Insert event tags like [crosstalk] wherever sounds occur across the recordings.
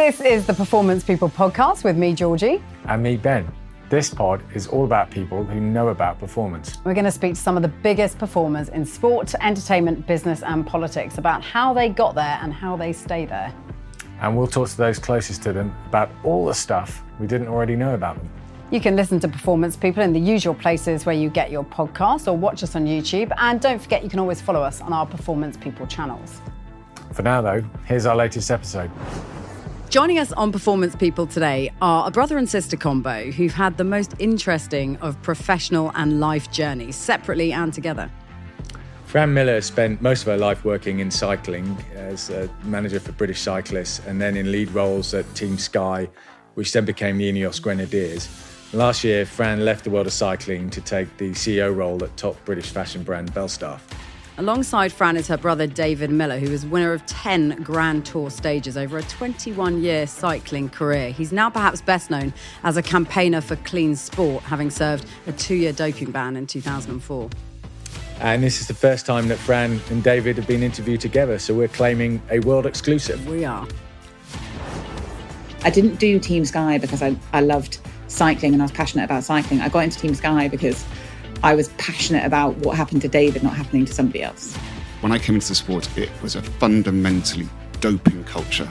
This is the Performance People podcast with me, Georgie. and me, Ben. This pod is all about people who know about performance. We're going to speak to some of the biggest performers in sport, entertainment, business, and politics about how they got there and how they stay there. And we'll talk to those closest to them about all the stuff we didn't already know about them. You can listen to Performance People in the usual places where you get your podcast or watch us on YouTube. And don't forget, you can always follow us on our Performance People channels. For now, though, here's our latest episode. Joining us on Performance People today are a brother and sister combo who've had the most interesting of professional and life journeys, separately and together. Fran Millar spent most of her life working in cycling as a manager for British cyclists and then in lead roles at Team Sky, which then became the Ineos Grenadiers. Last year, Fran left the world of cycling to take the CEO role at top British fashion brand Belstaff. Alongside Fran is her brother David Millar, who was winner of 10 Grand Tour stages over a 21 year cycling career. He's now perhaps best known as a campaigner for clean sport, having served a two year doping ban in 2004. And this is the first time that Fran and David have been interviewed together, so we're claiming a world exclusive. We are. I didn't do Team Sky because I, I loved cycling and I was passionate about cycling. I got into Team Sky because I was passionate about what happened to David not happening to somebody else. When I came into the sport, it was a fundamentally doping culture.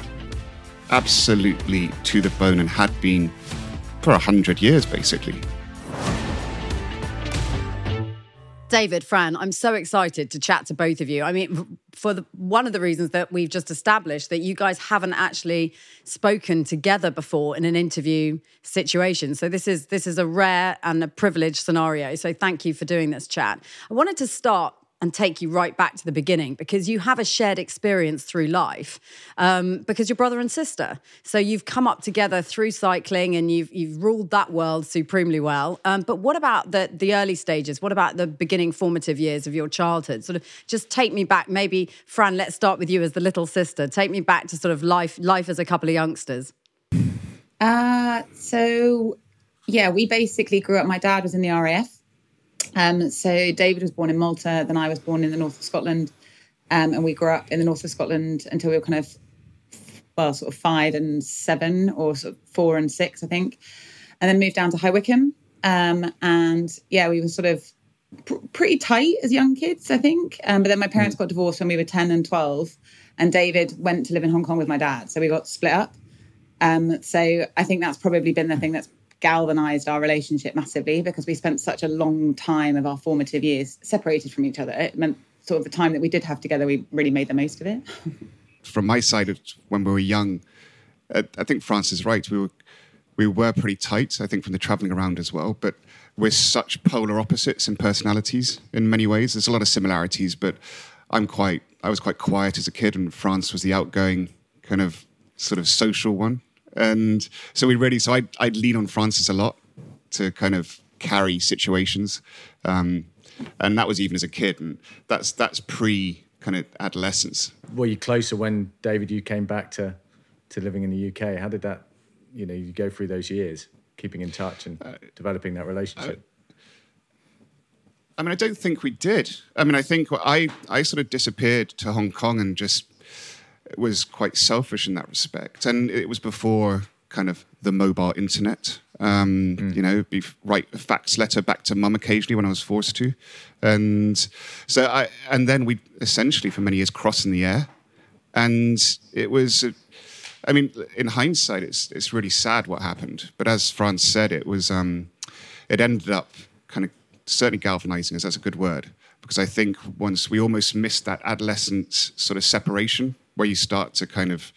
Absolutely to the bone and had been for a hundred years, basically. David, Fran, I'm so excited to chat to both of you. I mean, for the, one of the reasons that we've just established that you guys haven't actually spoken together before in an interview situation. So this is this is a rare and a privileged scenario. So thank you for doing this chat. I wanted to start and take you right back to the beginning because you have a shared experience through life um, because you're brother and sister. So you've come up together through cycling and you've you've ruled that world supremely well. Um, but what about the the early stages? What about the beginning formative years of your childhood? Sort of just take me back. Maybe Fran, let's start with you as the little sister. Take me back to sort of life life as a couple of youngsters. Uh, so, yeah, we basically grew up. My dad was in the RAF. Um, so David was born in Malta, then I was born in the north of Scotland, um, and we grew up in the north of Scotland until we were kind of, well, sort of five and seven, or sort of four and six, I think, and then moved down to High Wycombe. Um, and yeah, we were sort of pr- pretty tight as young kids, I think. Um, but then my parents got divorced when we were ten and twelve, and David went to live in Hong Kong with my dad, so we got split up. Um, so I think that's probably been the thing that's galvanized our relationship massively because we spent such a long time of our formative years separated from each other. It meant sort of the time that we did have together, we really made the most of it. [laughs] From my side, of when we were young, uh, I think France is right. We were we were pretty tight. I think from the traveling around as well, but we're such polar opposites in personalities in many ways. There's a lot of similarities, but I'm quite I was quite quiet as a kid, and France was the outgoing kind of sort of social one. And so we really so I'd, I'd lean on Francis a lot to kind of carry situations. Um, and that was even as a kid. And that's, that's pre kind of adolescence. Were you closer when, David, you came back to, to living in the UK? How did that, you know, you go through those years, keeping in touch and uh, developing that relationship? Uh, I mean, I don't think we did. I mean, I think I, I sort of disappeared to Hong Kong and just was quite selfish in that respect. And it was before kind of the mobile internet. Um, mm. You know, be, write a fax letter back to mum occasionally when I was forced to, and so I and then we essentially for many years crossed in the air, and it was. I mean, in hindsight, it's it's really sad what happened. But as Franz said, it was um, it ended up kind of certainly galvanizing us. That's a good word because I think once we almost missed that adolescent sort of separation where you start to kind of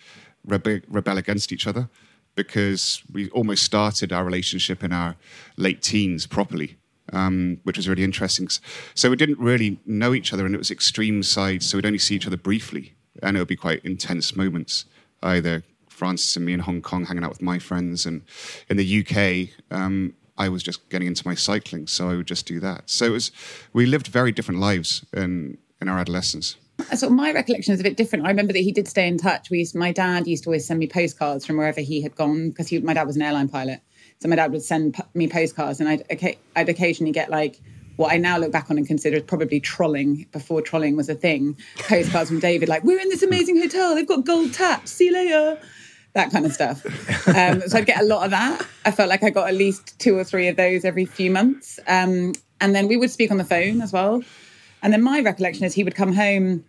rebel, rebel against each other because we almost started our relationship in our late teens properly, um, which was really interesting. So we didn't really know each other, and it was extreme sides. So we'd only see each other briefly, and it would be quite intense moments. Either Francis and me in Hong Kong hanging out with my friends, and in the UK, um, I was just getting into my cycling, so I would just do that. So it was we lived very different lives in in our adolescence. So my recollection is a bit different. I remember that he did stay in touch. We used, my dad used to always send me postcards from wherever he had gone because my dad was an airline pilot. So my dad would send me postcards, and I'd I'd occasionally get like what I now look back on and consider probably trolling before trolling was a thing. [laughs] Postcards from David like, "We're in this amazing hotel. They've got gold taps. See you later." That kind of stuff. Um, so I'd get a lot of that. I felt like I got at least two or three of those every few months. Um, and then we would speak on the phone as well. And then my recollection is he would come home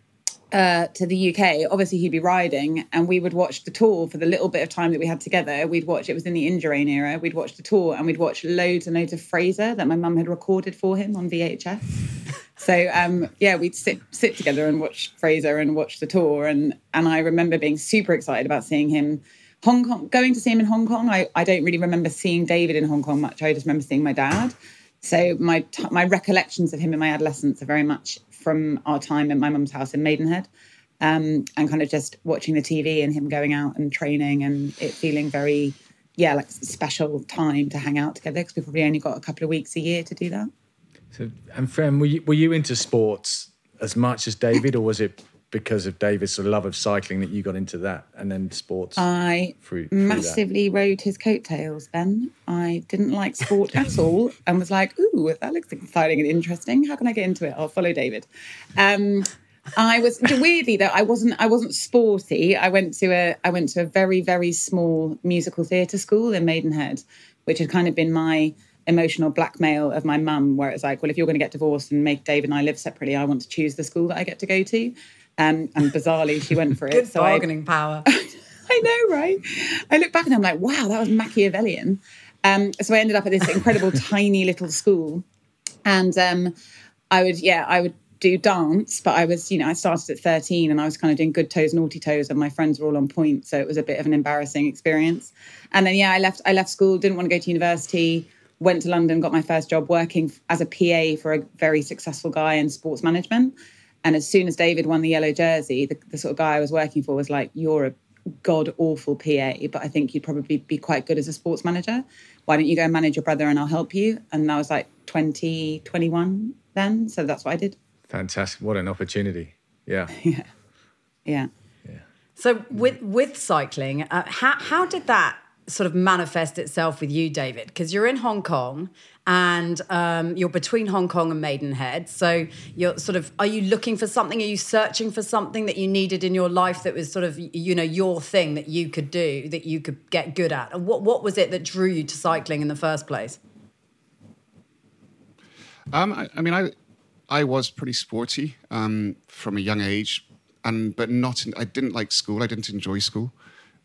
uh, to the UK, obviously he'd be riding, and we would watch the tour for the little bit of time that we had together. We'd watch it was in the Indurain era. We'd watch the tour, and we'd watch loads and loads of Frasier that my mum had recorded for him on VHS. [laughs] so um, yeah, we'd sit sit together and watch Frasier and watch the tour, and and I remember being super excited about seeing him. Hong Kong, going to see him in Hong Kong. I, I don't really remember seeing David in Hong Kong much. I just remember seeing my dad. So my my recollections of him in my adolescence are very much from our time at my mum's house in Maidenhead, um, and kind of just watching the TV and him going out and training and it feeling very, yeah, like special time to hang out together because we probably only got a couple of weeks a year to do that. So, and Fran, were you, were you into sports as much as David, or was it because of David's sort love of cycling that you got into that and then sports? I through, through massively that. rode his coattails, Ben. I didn't like sport at [laughs] all and was like, ooh, that looks exciting and interesting. How can I get into it? I'll follow David. Um, I was weirdly though I wasn't I wasn't sporty. I went to a I went to a very very small musical theatre school in Maidenhead, which had kind of been my emotional blackmail of my mum, where it's like, well, if you're going to get divorced and make Dave and I live separately, I want to choose the school that I get to go to. Um, and bizarrely, she went for it. Good so bargaining I, power. [laughs] I know, right? I look back and I'm like, wow, that was Machiavellian. Um, so I ended up at this incredible [laughs] tiny little school, and um, I would, yeah, I would do dance, but I was, you know, I started at 13 and I was kind of doing good toes, naughty toes, and my friends were all on point, so it was a bit of an embarrassing experience. And then, yeah, I left. I left school, didn't want to go to university. Went to London, got my first job working as a PA for a very successful guy in sports management. And as soon as David won the yellow jersey, the, the sort of guy I was working for was like, You're a god awful PA, but I think you'd probably be quite good as a sports manager. Why don't you go and manage your brother and I'll help you? And I was like 20, 21 then. So that's what I did. Fantastic. What an opportunity. Yeah. [laughs] yeah. Yeah. Yeah. So with with cycling, uh, how how did that sort of manifest itself with you, David? Because you're in Hong Kong and um, you're between Hong Kong and Maidenhead. So you're sort of, are you looking for something? Are you searching for something that you needed in your life that was sort of, you know, your thing that you could do, that you could get good at? What, what was it that drew you to cycling in the first place? Um, I, I mean, I, I was pretty sporty um, from a young age, and but not. In, I didn't like school. I didn't enjoy school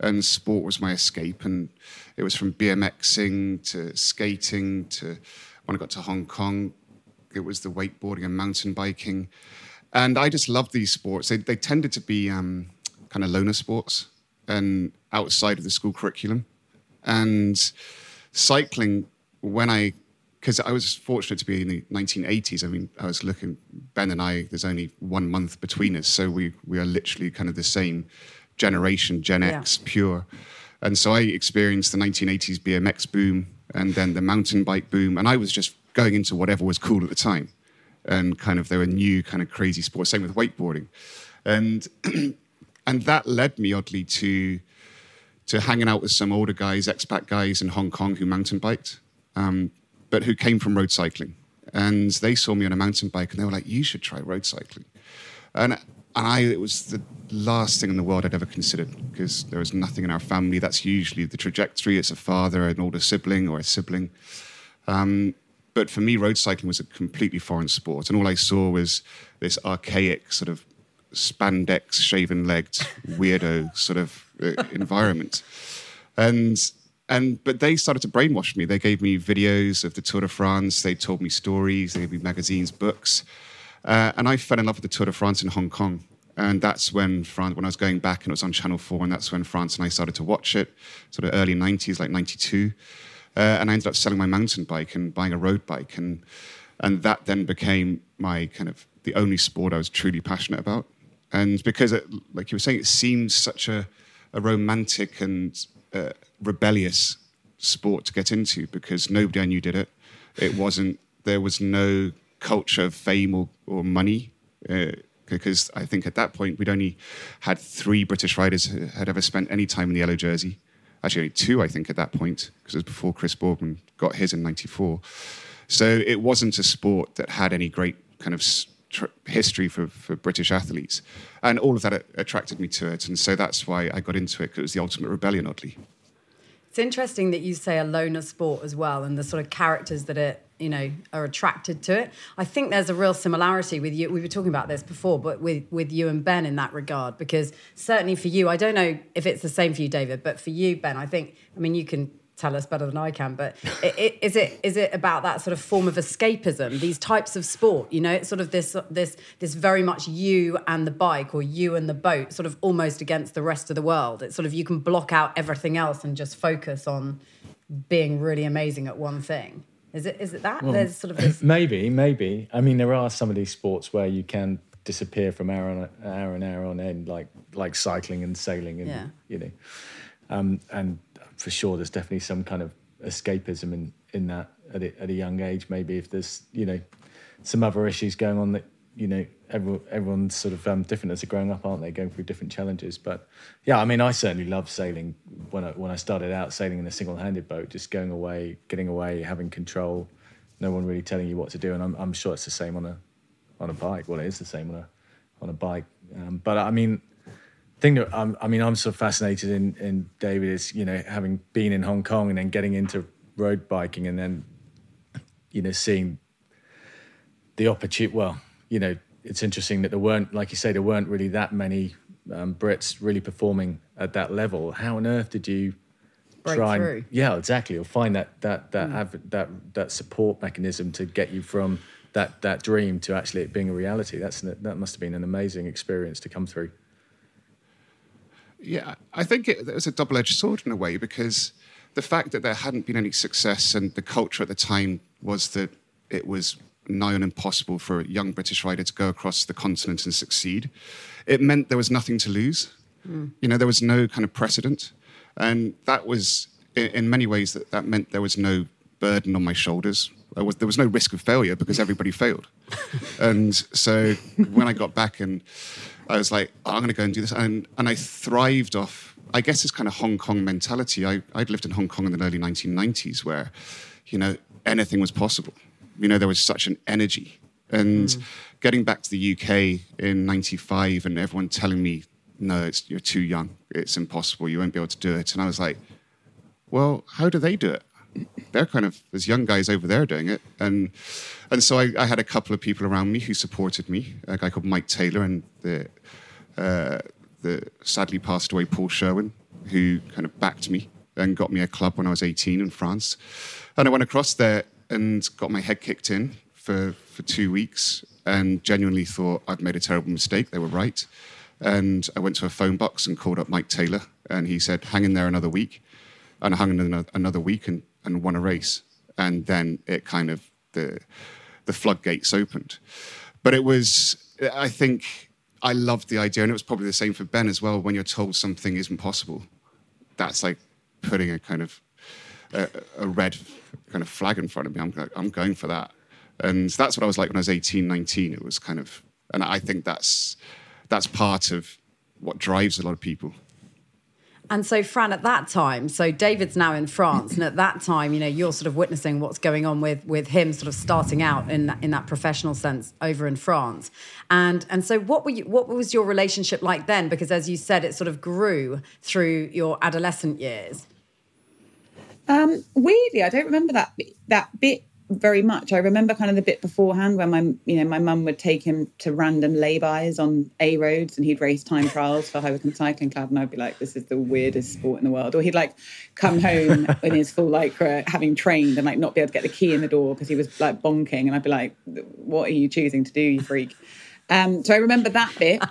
and sport was my escape. And it was from BMXing to skating to when I got to Hong Kong, it was the wakeboarding and mountain biking. And I just loved these sports. They, they tended to be um, kind of loner sports and outside of the school curriculum. And cycling, when I, because I was fortunate to be in the 1980s. I mean, I was looking, Ben and I, there's only one month between us. So we, we are literally kind of the same generation, Gen yeah. X, pure. And so I experienced the 1980s BMX boom and then the mountain bike boom. And I was just going into whatever was cool at the time. And kind of there were new kind of crazy sports. Same with wakeboarding, and [clears throat] and that led me oddly to to hanging out with some older guys, expat guys in Hong Kong who mountain biked, um, but who came from road cycling. And they saw me on a mountain bike and they were like, "You should try road cycling." And and I, it was the last thing in the world I'd ever considered because there was nothing in our family. That's usually the trajectory. It's a father, an older sibling, or a sibling. Um, but for me, road cycling was a completely foreign sport, and all I saw was this archaic sort of spandex, shaven-legged, weirdo sort of uh, environment. And and but they started to brainwash me. They gave me videos of the Tour de France. They told me stories. They gave me magazines, books, uh, and I fell in love with the Tour de France in Hong Kong. And that's when France, when I was going back and it was on Channel 4, and that's when France and I started to watch it, sort of early 90s, like 92. Uh, and I ended up selling my mountain bike and buying a road bike. And, and that then became my kind of the only sport I was truly passionate about. And because, it, like you were saying, it seemed such a, a romantic and uh, rebellious sport to get into because nobody I knew did it. It wasn't, there was no culture of fame or, or money. Uh, because I think at that point we'd only had three British riders who had ever spent any time in the yellow jersey. Actually, only two, I think, at that point, because it was before Chris Boardman got his in '94. So it wasn't a sport that had any great kind of history for, for British athletes, and all of that attracted me to it. And so that's why I got into it because it was the ultimate rebellion, oddly. It's interesting that you say a loner sport as well, and the sort of characters that it you know are attracted to it. I think there's a real similarity with you. We were talking about this before, but with with you and Ben in that regard, because certainly for you, I don't know if it's the same for you, David, but for you, Ben, I think. I mean, you can tell us better than I can, but it, it, is it is it about that sort of form of escapism? These types of sport, you know, it's sort of this this this very much you and the bike or you and the boat, sort of almost against the rest of the world. It's sort of you can block out everything else and just focus on being really amazing at one thing. Is it is it that? Well, There's sort of this [laughs] maybe maybe. I mean, there are some of these sports where you can disappear from hour on hour and hour on end, like like cycling and sailing, and yeah. you know, um, and for sure, there's definitely some kind of escapism in in that at a, at a young age. Maybe if there's you know some other issues going on that you know everyone, everyone's sort of um, different as they're growing up, aren't they? Going through different challenges. But yeah, I mean, I certainly loved sailing when I when I started out sailing in a single-handed boat, just going away, getting away, having control, no one really telling you what to do. And I'm I'm sure it's the same on a on a bike. Well, it is the same on a on a bike. Um, but I mean, thing that I'm, I mean, I'm sort of fascinated in in David is you know having been in Hong Kong and then getting into road biking and then you know seeing the opportunity. Well, you know it's interesting that there weren't, like you say, there weren't really that many um, Brits really performing at that level. How on earth did you Break try? And, yeah, exactly. Or find that that that mm. that that support mechanism to get you from that that dream to actually it being a reality. That's that must have been an amazing experience to come through. Yeah, I think it, it was a double-edged sword in a way because the fact that there hadn't been any success and the culture at the time was that it was nigh on impossible for a young British rider to go across the continent and succeed. It meant there was nothing to lose. Mm. You know, there was no kind of precedent. And that was, in many ways, that, that meant there was no burden on my shoulders. Was, there was no risk of failure because everybody failed. And so when I got back and I was like, oh, I'm going to go and do this. And, and I thrived off, I guess, this kind of Hong Kong mentality. I, I'd lived in Hong Kong in the early 1990s where, you know, anything was possible you know, there was such an energy. And mm. getting back to the UK in 95 and everyone telling me, no, you're too young. It's impossible. You won't be able to do it. And I was like, well, how do they do it? They're kind of, there's young guys over there doing it. And, and so I, I had a couple of people around me who supported me, a guy called Mike Taylor and the, uh, the sadly passed away Paul Sherwin, who kind of backed me and got me a club when I was 18 in France. And I went across there and got my head kicked in for, for two weeks and genuinely thought I'd made a terrible mistake. They were right. And I went to a phone box and called up Mike Taylor, and he said, hang in there another week. And I hung in another week and, and won a race. And then it kind of, the, the floodgates opened. But it was, I think, I loved the idea, and it was probably the same for Ben as well. When you're told something isn't possible, that's like putting a kind of a, a red kind of flag in front of me, I'm I'm going for that. And that's what I was like when I was 18, 19. It was kind of, and I think that's that's part of what drives a lot of people. And so, Fran, at that time, so David's now in France, and at that time, you know, you're sort of witnessing what's going on with with him, sort of starting out in that, in that professional sense over in France. And and so, what were you? What was your relationship like then? Because as you said, it sort of grew through your adolescent years. Um, weirdly, I don't remember that that bit very much. I remember kind of the bit beforehand when my you know my mum would take him to random lay-bys on A roads and he'd race time trials for Hoboken Cycling Club and I'd be like, this is the weirdest sport in the world. Or he'd like come home [laughs] in his full lycra having trained and like not be able to get the key in the door because he was like bonking and I'd be like, what are you choosing to do, you freak? Um, so I remember that bit.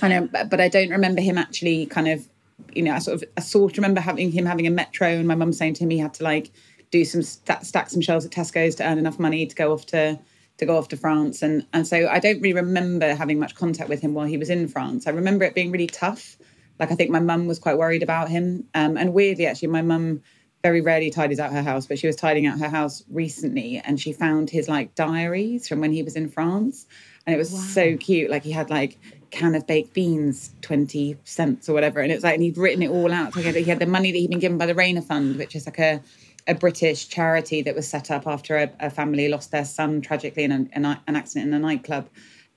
I know, but I don't remember him actually kind of, you know, I sort of I sort of remember having him having a metro and my mum saying to him he had to like do some st- stack some shelves at Tesco's to earn enough money to go off to to go off to France. And and so I don't really remember having much contact with him while he was in France. I remember it being really tough. Like I think my mum was quite worried about him. Um, and weirdly, actually, my mum very rarely tidies out her house, but she was tidying out her house recently, and she found his like diaries from when he was in France, and it was wow. so cute. Like he had like can of baked beans, 20 cents or whatever. And it's like, and he'd written it all out. So he had, he had the money that he'd been given by the Rayner Fund, which is like a a British charity that was set up after a, a family lost their son tragically in an, an accident in a nightclub.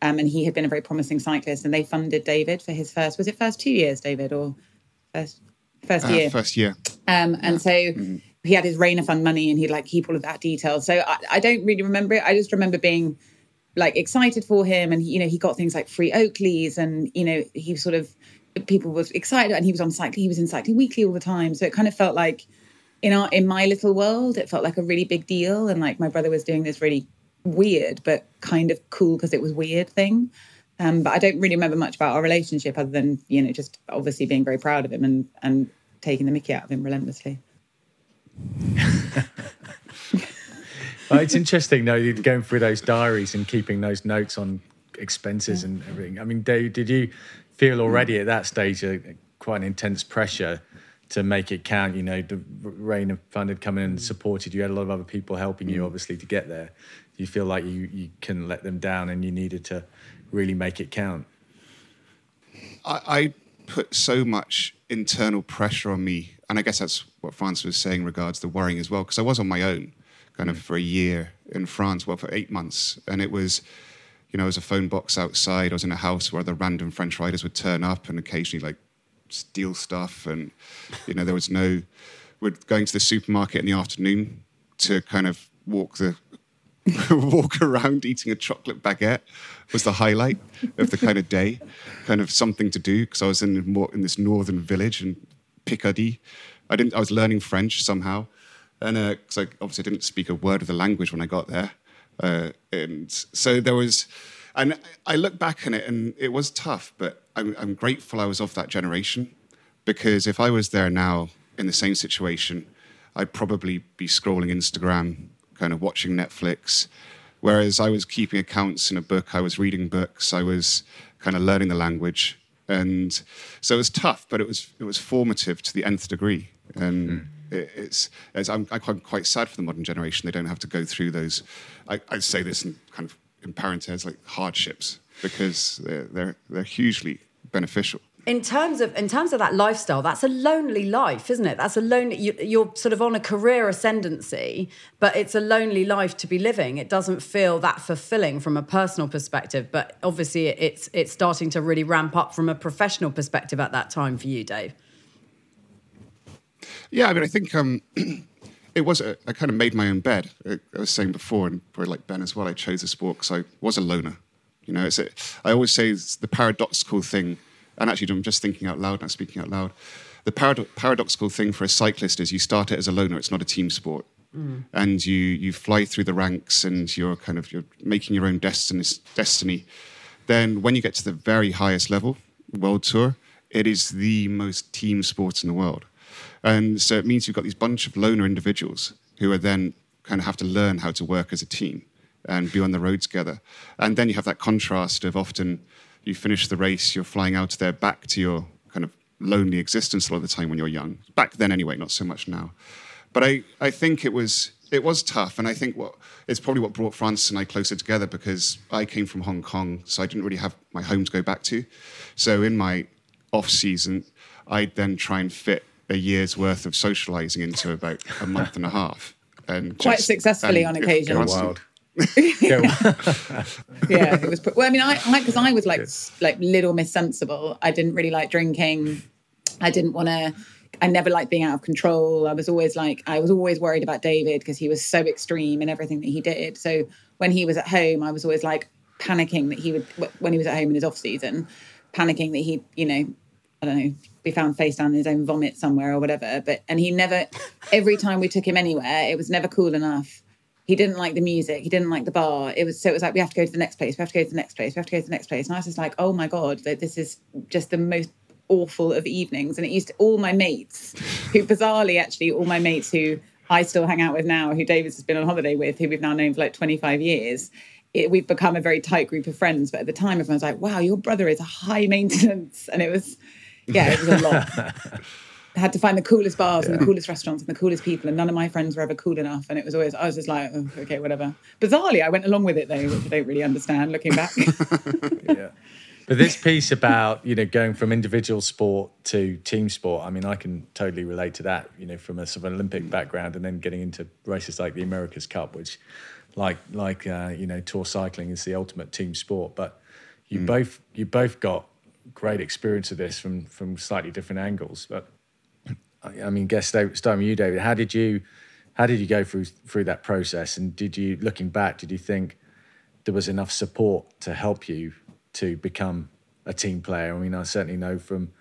Um, and he had been a very promising cyclist, and they funded David for his first. Was it first two years, David, or first first uh, year? First year. Um, and yeah. so mm-hmm. he had his Rayner Fund money, and he'd like keep all of that detail. So I, I, don't really remember it. I just remember being like excited for him, and you know he got things like free Oakleys, and you know he sort of people was excited, and he was on cycling. He was in Cycling Weekly all the time, so it kind of felt like in our in my little world, it felt like a really big deal, and like my brother was doing this really weird but kind of cool because it was weird thing. Um, but I don't really remember much about our relationship other than you know just obviously being very proud of him and and taking the Mickey out of him relentlessly. [laughs] well, it's interesting though going through those diaries and keeping those notes on expenses yeah. and everything. I mean, Dave, did you feel already at that stage quite an intense pressure to make it count. You know, the Rayner Fund had come in and supported you. you. Had a lot of other people helping you, mm. obviously, to get there. You feel like you you can let them down, and you needed to really make it count? I, I put so much internal pressure on me, and I guess that's what France was saying regards the worrying as well, because I was on my own, kind of mm. for a year in France, well, for eight months, and it was. You know, there was a phone box outside. I was in a house where the random French riders would turn up and occasionally like steal stuff, and you know there was no. We're going to the supermarket in the afternoon to kind of walk the [laughs] walk around eating a chocolate baguette was the highlight of the kind of day, kind of something to do because I was in more in this northern village in Picardy. I didn't. I was learning French somehow, and because uh, I obviously didn't speak a word of the language when I got there, uh, and so there was. And I look back on it, and it was tough, but I'm, I'm grateful I was of that generation because if I was there now in the same situation, I'd probably be scrolling Instagram, kind of watching Netflix. Whereas I was keeping accounts in a book, I was reading books, I was kind of learning the language, and so it was tough, but it was it was formative to the nth degree. And mm. it, it's, it's, I'm, I'm, quite sad for the modern generation; they don't have to go through those. I, I say this in kind of in parentheses like hardships because they're, they're, they're hugely beneficial in terms of in terms of that lifestyle that's a lonely life isn't it that's a lonely you, are sort of on a career ascendancy but it's a lonely life to be living it doesn't feel that fulfilling from a personal perspective but obviously it's it's starting to really ramp up from a professional perspective at that time for you dave yeah i mean i think um [clears throat] it was a, I kind of made my own bed. I was saying before, and probably like Ben as well. I chose the sport because I was a loner. You know, it's a, I always say it's the paradoxical thing, and actually, I'm just thinking out loud, not speaking out loud. The parado- paradoxical thing for a cyclist is you start it as a loner. It's not a team sport, mm. and you you fly through the ranks, and you're kind of you're making your own destiny. Destiny. Then, when you get to the very highest level, world tour, it is the most team sport in the world, and so it means you've got these bunch of loner individuals who are then kind of have to learn how to work as a team and be on the road together. And then you have that contrast of often you finish the race, you're flying out there back to your kind of lonely existence a lot of the time when you're young. Back then, anyway, not so much now. but I, I think it was it was tough, and I think what it's probably what brought Francis and I closer together because I came from Hong Kong, so I didn't really have my home to go back to. So in my off season, I'd then try and fit a year's worth of socializing into about a month and a half, and Quite just- successfully and on occasion. it Go was- wild. [laughs] Yeah, it was. Well, I mean, I because I, was like like little Miss Sensible. I didn't really like drinking. I didn't want to. I never liked being out of control. I was always like, I was always worried about David because he was so extreme in everything that he did. So when he was at home, I was always like panicking that he would when he was at home in his off season, panicking that he, you know, I don't know, be found face down in his own vomit somewhere or whatever. But and he never. Every time we took him anywhere, it was never cool enough he didn't like the music he didn't like the bar. It was so it was like we have to go to the next place we have to go to the next place we have to go to the next place. And i was just like oh my god this is just the most awful of evenings. And it used to all my mates who bizarrely actually all my mates who i still hang out with now who davis has been on holiday with who we've now known for like 25 years it, we've become a very tight group of friends. But at the time everyone was like wow your brother is a high maintenance. And it was yeah it was a lot [laughs] had to find the coolest bars and the coolest restaurants and the coolest people, and none of my friends were ever cool enough. And it was always, I was just like, oh, okay, whatever. Bizarrely, I went along with it though, which I don't really understand looking back. [laughs] yeah. But this piece about you know going from individual sport to team sport, I mean, I can totally relate to that. You know, from a sort of Olympic background, and then getting into races like the America's Cup, which, like like uh, you know, tour cycling is the ultimate team sport. But you both you both got great experience of this from from slightly different angles. But I mean, guess starting with you, David. How did you how did you go through through that process? And did you, looking back, did you think there was enough support to help you to become a team player? I mean, I certainly know from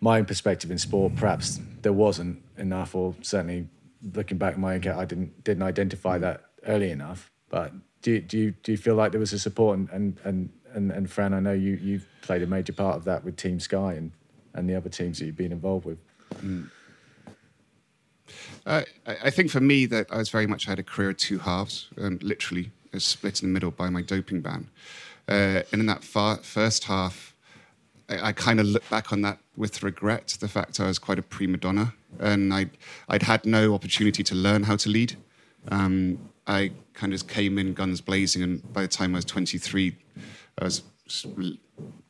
my own perspective in sport, perhaps there wasn't enough, or certainly looking back, my own I didn't didn't identify that early enough. But do you, do you do you feel like there was a support? And and and and, Fran, I know you you've played a major part of that with Team Sky and and the other teams that you've been involved with. Mm. Uh, I think for me that I was very much I had a career of two halves, um, literally it was split in the middle by my doping ban. Uh, and in that far, first half, I, I kind of look back on that with regret. The fact I was quite a prima donna, and I'd I'd had no opportunity to learn how to lead. Um, I kind of came in guns blazing, and by the time I was 23, I was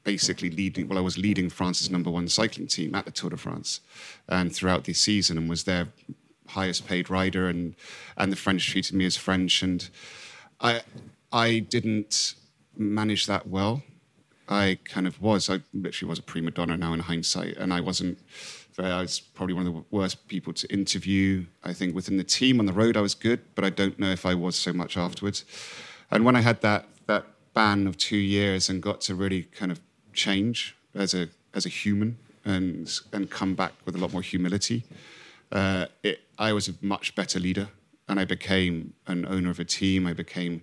basically leading. Well, I was leading France's number one cycling team at the Tour de France, and throughout the season, and was their highest paid rider, and and the French treated me as French, and I I didn't manage that well. I kind of was. I literally was a prima donna now in hindsight, and I wasn't. I was probably one of the worst people to interview. I think within the team on the road, I was good, but I don't know if I was so much afterwards. And when I had that that ban of two years and got to really kind of change as a as a human and and come back with a lot more humility, uh, it, I was a much better leader, and I became an owner of a team. I became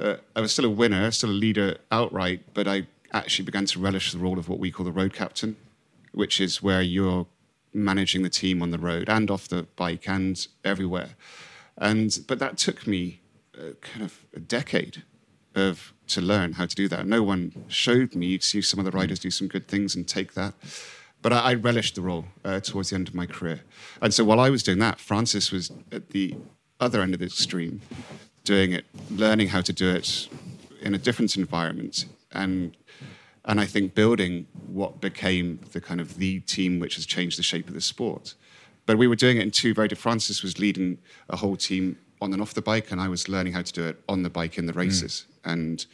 uh, I was still a winner, still a leader outright, but I actually began to relish the role of what we call the road captain, which is where you're managing the team on the road and off the bike and everywhere. And but that took me uh, kind of a decade of to learn how to do that. No one showed me. You'd see some of the riders do some good things and take that. But I, I relished the role uh, towards the end of my career. And so while I was doing that, Francis was at the other end of the extreme, doing it, learning how to do it in a different environment, and and I think building what became the kind of the team which has changed the shape of the sport. But we were doing it in two very different. Francis was leading a whole team on and off the bike, and I was learning how to do it on the bike in the races. And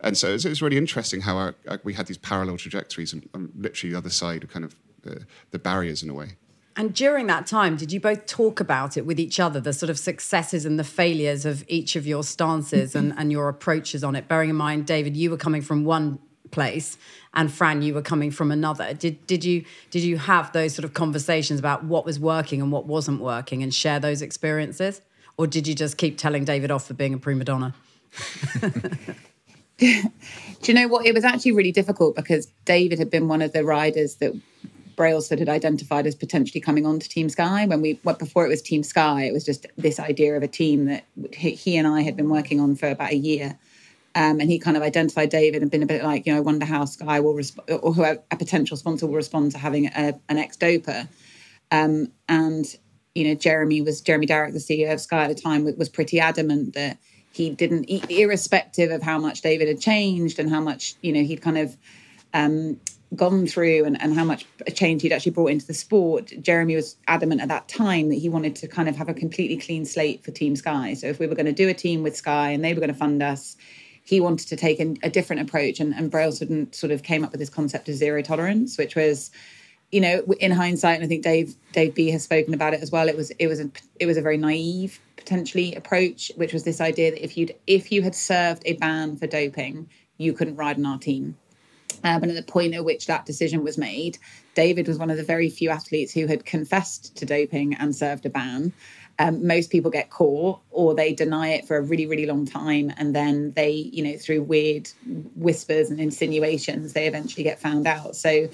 and so it was, really interesting how our, our- we had these parallel trajectories, and, and literally the other side of kind of the, the barriers in a way. And during that time, did you both talk about it with each other, the sort of successes and the failures of each of your stances and, and your approaches on it? Bearing in mind, David, you were coming from one place and Fran, you were coming from another. Did did you did you have those sort of conversations about what was working and what wasn't working and share those experiences? Or did you just keep telling David off for being a prima donna? [laughs] Do you know what? It was actually really difficult because David had been one of the riders that Brailsford had identified as potentially coming on to Team Sky. When we went before it was Team Sky, it was just this idea of a team that he and I had been working on for about a year. Um, and he kind of identified David and been a bit like, you know, I wonder how Sky will respond, or who a potential sponsor will respond to having a, an ex doper. Um, and you know, Jeremy was Jeremy Darroch, the CEO of Sky at the time, was pretty adamant that he didn't, eat, irrespective of how much David had changed and how much you know he'd kind of um, gone through and, and how much change he'd actually brought into the sport. Jeremy was adamant at that time that he wanted to kind of have a completely clean slate for Team Sky. So if we were going to do a team with Sky and they were going to fund us, he wanted to take a, a different approach. And, and Brailsford sort of came up with this concept of zero tolerance, which was you know, in hindsight, and I think Dave Dave B has spoken about it as well. It was it was a it was a very naive potentially approach, which was this idea that if you'd if you had served a ban for doping, you couldn't ride on our team. Um, and at the point at which that decision was made, David was one of the very few athletes who had confessed to doping and served a ban. Um, most people get caught or they deny it for a really, really long time. And then they, you know, through weird whispers and insinuations, they eventually get found out. So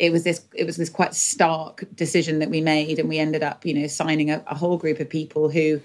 it was this it was this quite stark decision that we made and we ended up you know signing a, a, whole group of people who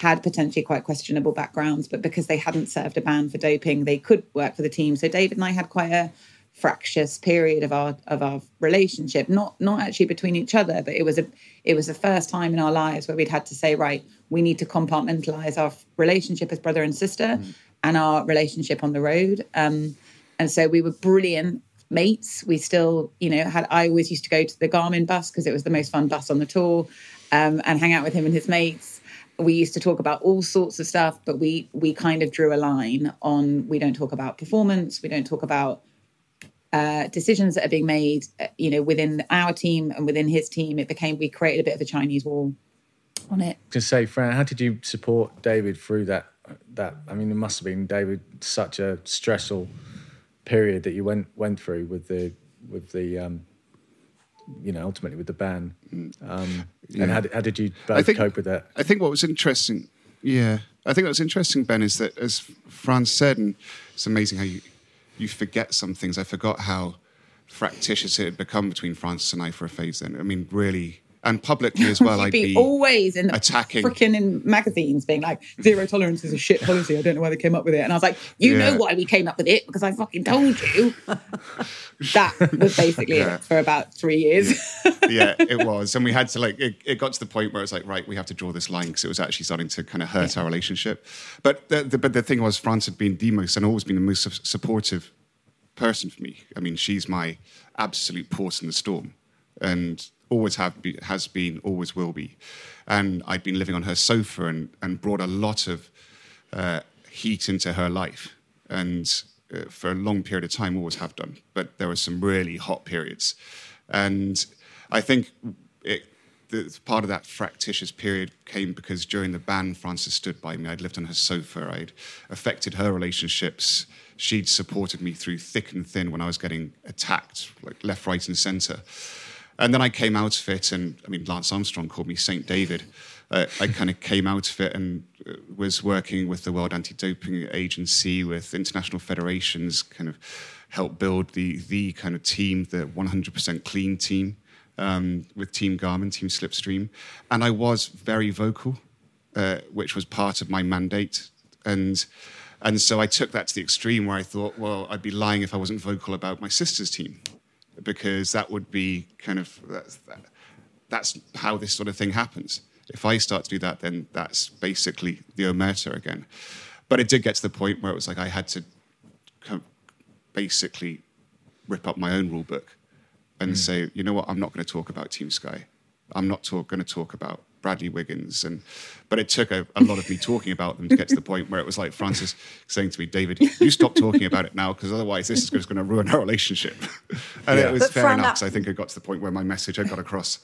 had potentially quite questionable backgrounds but because they hadn't served a ban for doping they could work for the team so david and i had quite a fractious period of our of our relationship not not actually between each other but it was a it was the first time in our lives where we'd had to say right we need to compartmentalize our relationship as brother and sister mm. and our relationship on the road um, and so we were brilliant mates. We still, you know, had I always used to go to the Garmin bus because it was the most fun bus on the tour, um, and hang out with him and his mates. We used to talk about all sorts of stuff, but we we kind of drew a line on we don't talk about performance, we don't talk about uh, decisions that are being made, uh, you know, within our team and within his team. It became we created a bit of a Chinese wall on it. To say, Fran, how did you support David through that? That I mean, it must have been David such a stressful period that you went went through with the with the um, you know ultimately with the ban. Um, yeah. and how, how did you both think, cope with that? I think what was interesting yeah i think what was interesting ben is that as franz said and it's amazing how you you forget some things. I forgot how fractious it had become between francis and i for a phase then. I mean really and publicly as well. [laughs] I'd be, always in attacking, freaking in magazines, being like zero tolerance is a shit policy. I don't know why they came up with it. And I was like, you yeah. know why we came up with it because I fucking told you. [laughs] that was basically yeah. it for about three years. yeah, it [laughs] was, and we had to like. It, it, got to the point where it's like, right, we have to draw this line because it was actually starting to kind of hurt yeah. our relationship. But the, the, but the thing was, France had been the most and always been the most supportive person for me. I mean, she's my absolute port in the storm, and always have be, has been, always will be. And I'd been living on her sofa and, and brought a lot of uh, heat into her life. And uh, for a long period of time, always have done. But there were some really hot periods. And I think it, the, part of that fractious period came because during the ban, Francis stood by me. I'd lived on her sofa. I'd affected her relationships. She'd supported me through thick and thin when I was getting attacked, like left, right, and centre. And then I came out of it, and I mean, Lance Armstrong called me Saint David. Uh, I kind of came out of it and uh, was working with the World Anti-Doping Agency, with international federations, kind of help build the the kind of team, the 100% clean team um, with Team Garmin, Team Slipstream, and I was very vocal, uh, which was part of my mandate, and. And so I took that to the extreme where I thought, well, I'd be lying if I wasn't vocal about my sister's team because that would be kind of that's, that, that's how this sort of thing happens. If I start to do that, then that's basically the omerta again. But it did get to the point where it was like I had to basically rip up my own rule book and mm. say, you know what, I'm not going to talk about Team Sky. I'm not talk, going to talk about Bradley Wiggins. And but it took a, a, lot of me talking about them to get to the point where it was like Francis saying to me, David, you stop talking about it now because otherwise this is just going to ruin our relationship. [laughs] and yeah. it was but fair Fran, enough. That... I think it got to the point where my message had got across.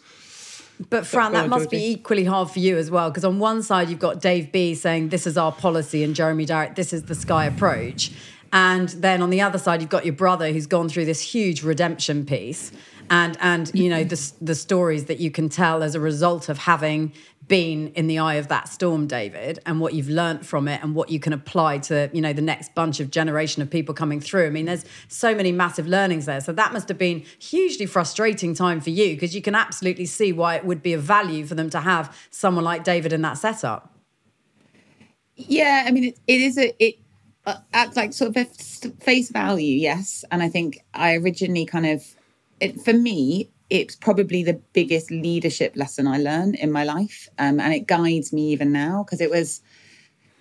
But Fran, that must be equally hard for you as well, because on one side you've got Dave B saying this is our policy, and Jeremy Darroch, this is the Sky approach, and then on the other side you've got your brother who's gone through this huge redemption piece and and you know the the stories that you can tell as a result of having been in the eye of that storm david and what you've learnt from it and what you can apply to you know the next bunch of generation of people coming through. I mean there's so many massive learnings there. So that must have been hugely frustrating time for you because you can absolutely see why it would be of value for them to have someone like david in that setup. Yeah i mean it, it is a it uh, at like sort of face value yes. And i think i originally kind of it, for me, it's probably the biggest leadership lesson I learned in my life, um, and it guides me even now because it was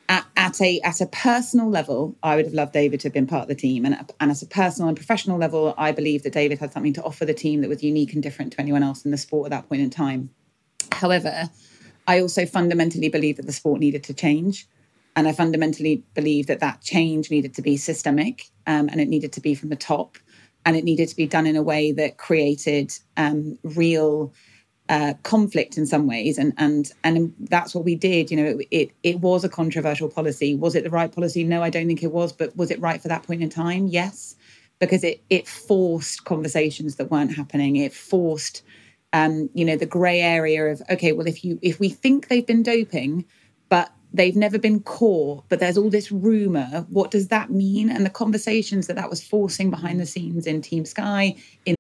at, at, a at a personal level, I would have loved David to have been part of the team, and and at a personal and professional level, I believe that David had something to offer the team that was unique and different to anyone else in the sport at that point in time. However, I also fundamentally believe that the sport needed to change. And I fundamentally believe that that change needed to be systemic um, and it needed to be from the top and it needed to be done in a way that created um, real uh, conflict in some ways. And, and, and that's what we did. You know, it, it, it was a controversial policy. Was it the right policy? No, I don't think it was. But was it right for that point in time? Yes, because it, it forced conversations that weren't happening. It forced um, you know, the grey area of okay, well, if you if we think they've been doping, but they've never been caught, but there's all this rumor. What does that mean? And the conversations that that was forcing behind the scenes in Team Sky. In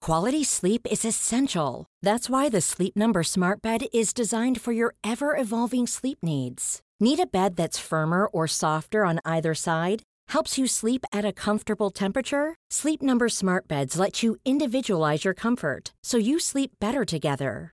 quality sleep is essential. That's why the Sleep Number Smart Bed is designed for your ever evolving sleep needs. Need a bed that's firmer or softer on either side? Helps you sleep at a comfortable temperature? Sleep Number Smart Beds let you individualize your comfort so you sleep better together.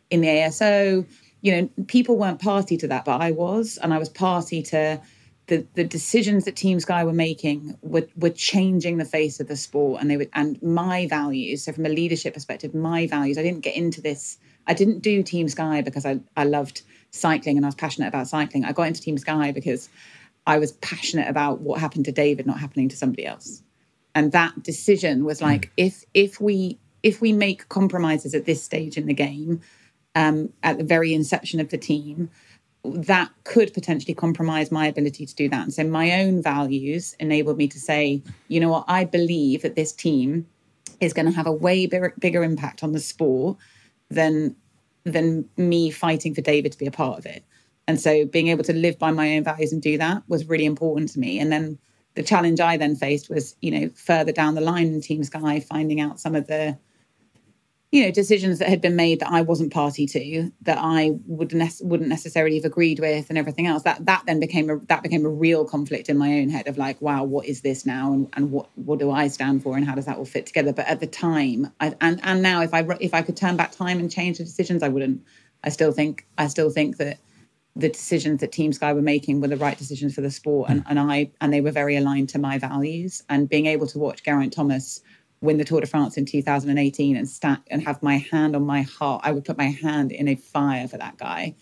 in the ASO, you know, people weren't party to that, but I was, and I was party to the, the decisions that Team Sky were making were, were changing the face of the sport, and they would, and my values. So, from a leadership perspective, my values. I didn't get into this I didn't do Team Sky because I, I loved cycling and I was passionate about cycling. I got into Team Sky because I was passionate about what happened to David not happening to somebody else. And that decision was like, mm. if if we if we make compromises at this stage in the game, um, at the very inception of the team, that could potentially compromise my ability to do that. And so my own values enabled me to say, you know what, I believe that this team is going to have a way bigger, bigger impact on the sport than than me fighting for David to be a part of it. And so being able to live by my own values and do that was really important to me. And then the challenge I then faced was, you know, further down the line in Team Sky, finding out some of the you know decisions that had been made that I wasn't party to that I would ne- wouldn't necessarily have agreed with and everything else that that then became a that became a real conflict in my own head of like wow what is this now? And, and what what do I stand for and how does that all fit together? But at the time I, and and now if I if I could turn back time and change the decisions I wouldn't. I still think I still think that the decisions that Team Sky were making were the right decisions for the sport and, and I and they were very aligned to my values. And being able to watch Geraint Thomas win the Tour de France in 2018 and stand and have my hand on my heart. I would put my hand in a fire for that guy.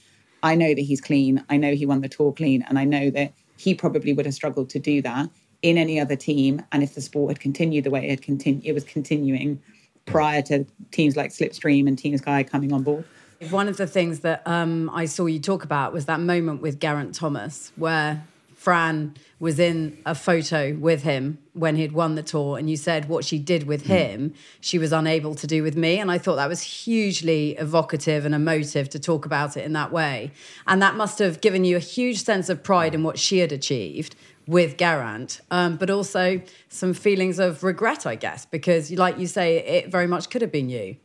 I know that he's clean. I know he won the tour clean. And I know that he probably would have struggled to do that in any other team. And if the sport had continued the way it had continued, it was continuing prior to teams like Slipstream and Team Sky coming on board. One of the things that um, I saw you talk about was that moment with Geraint Thomas, where Fran was in a photo with him when he'd won the tour, and you said what she did with mm. him, she was unable to do with me. And I thought that was hugely evocative and emotive to talk about it in that way. And that must have given you a huge sense of pride in what she had achieved with Geraint, um, but also some feelings of regret, I guess, because, like you say, it very much could have been you.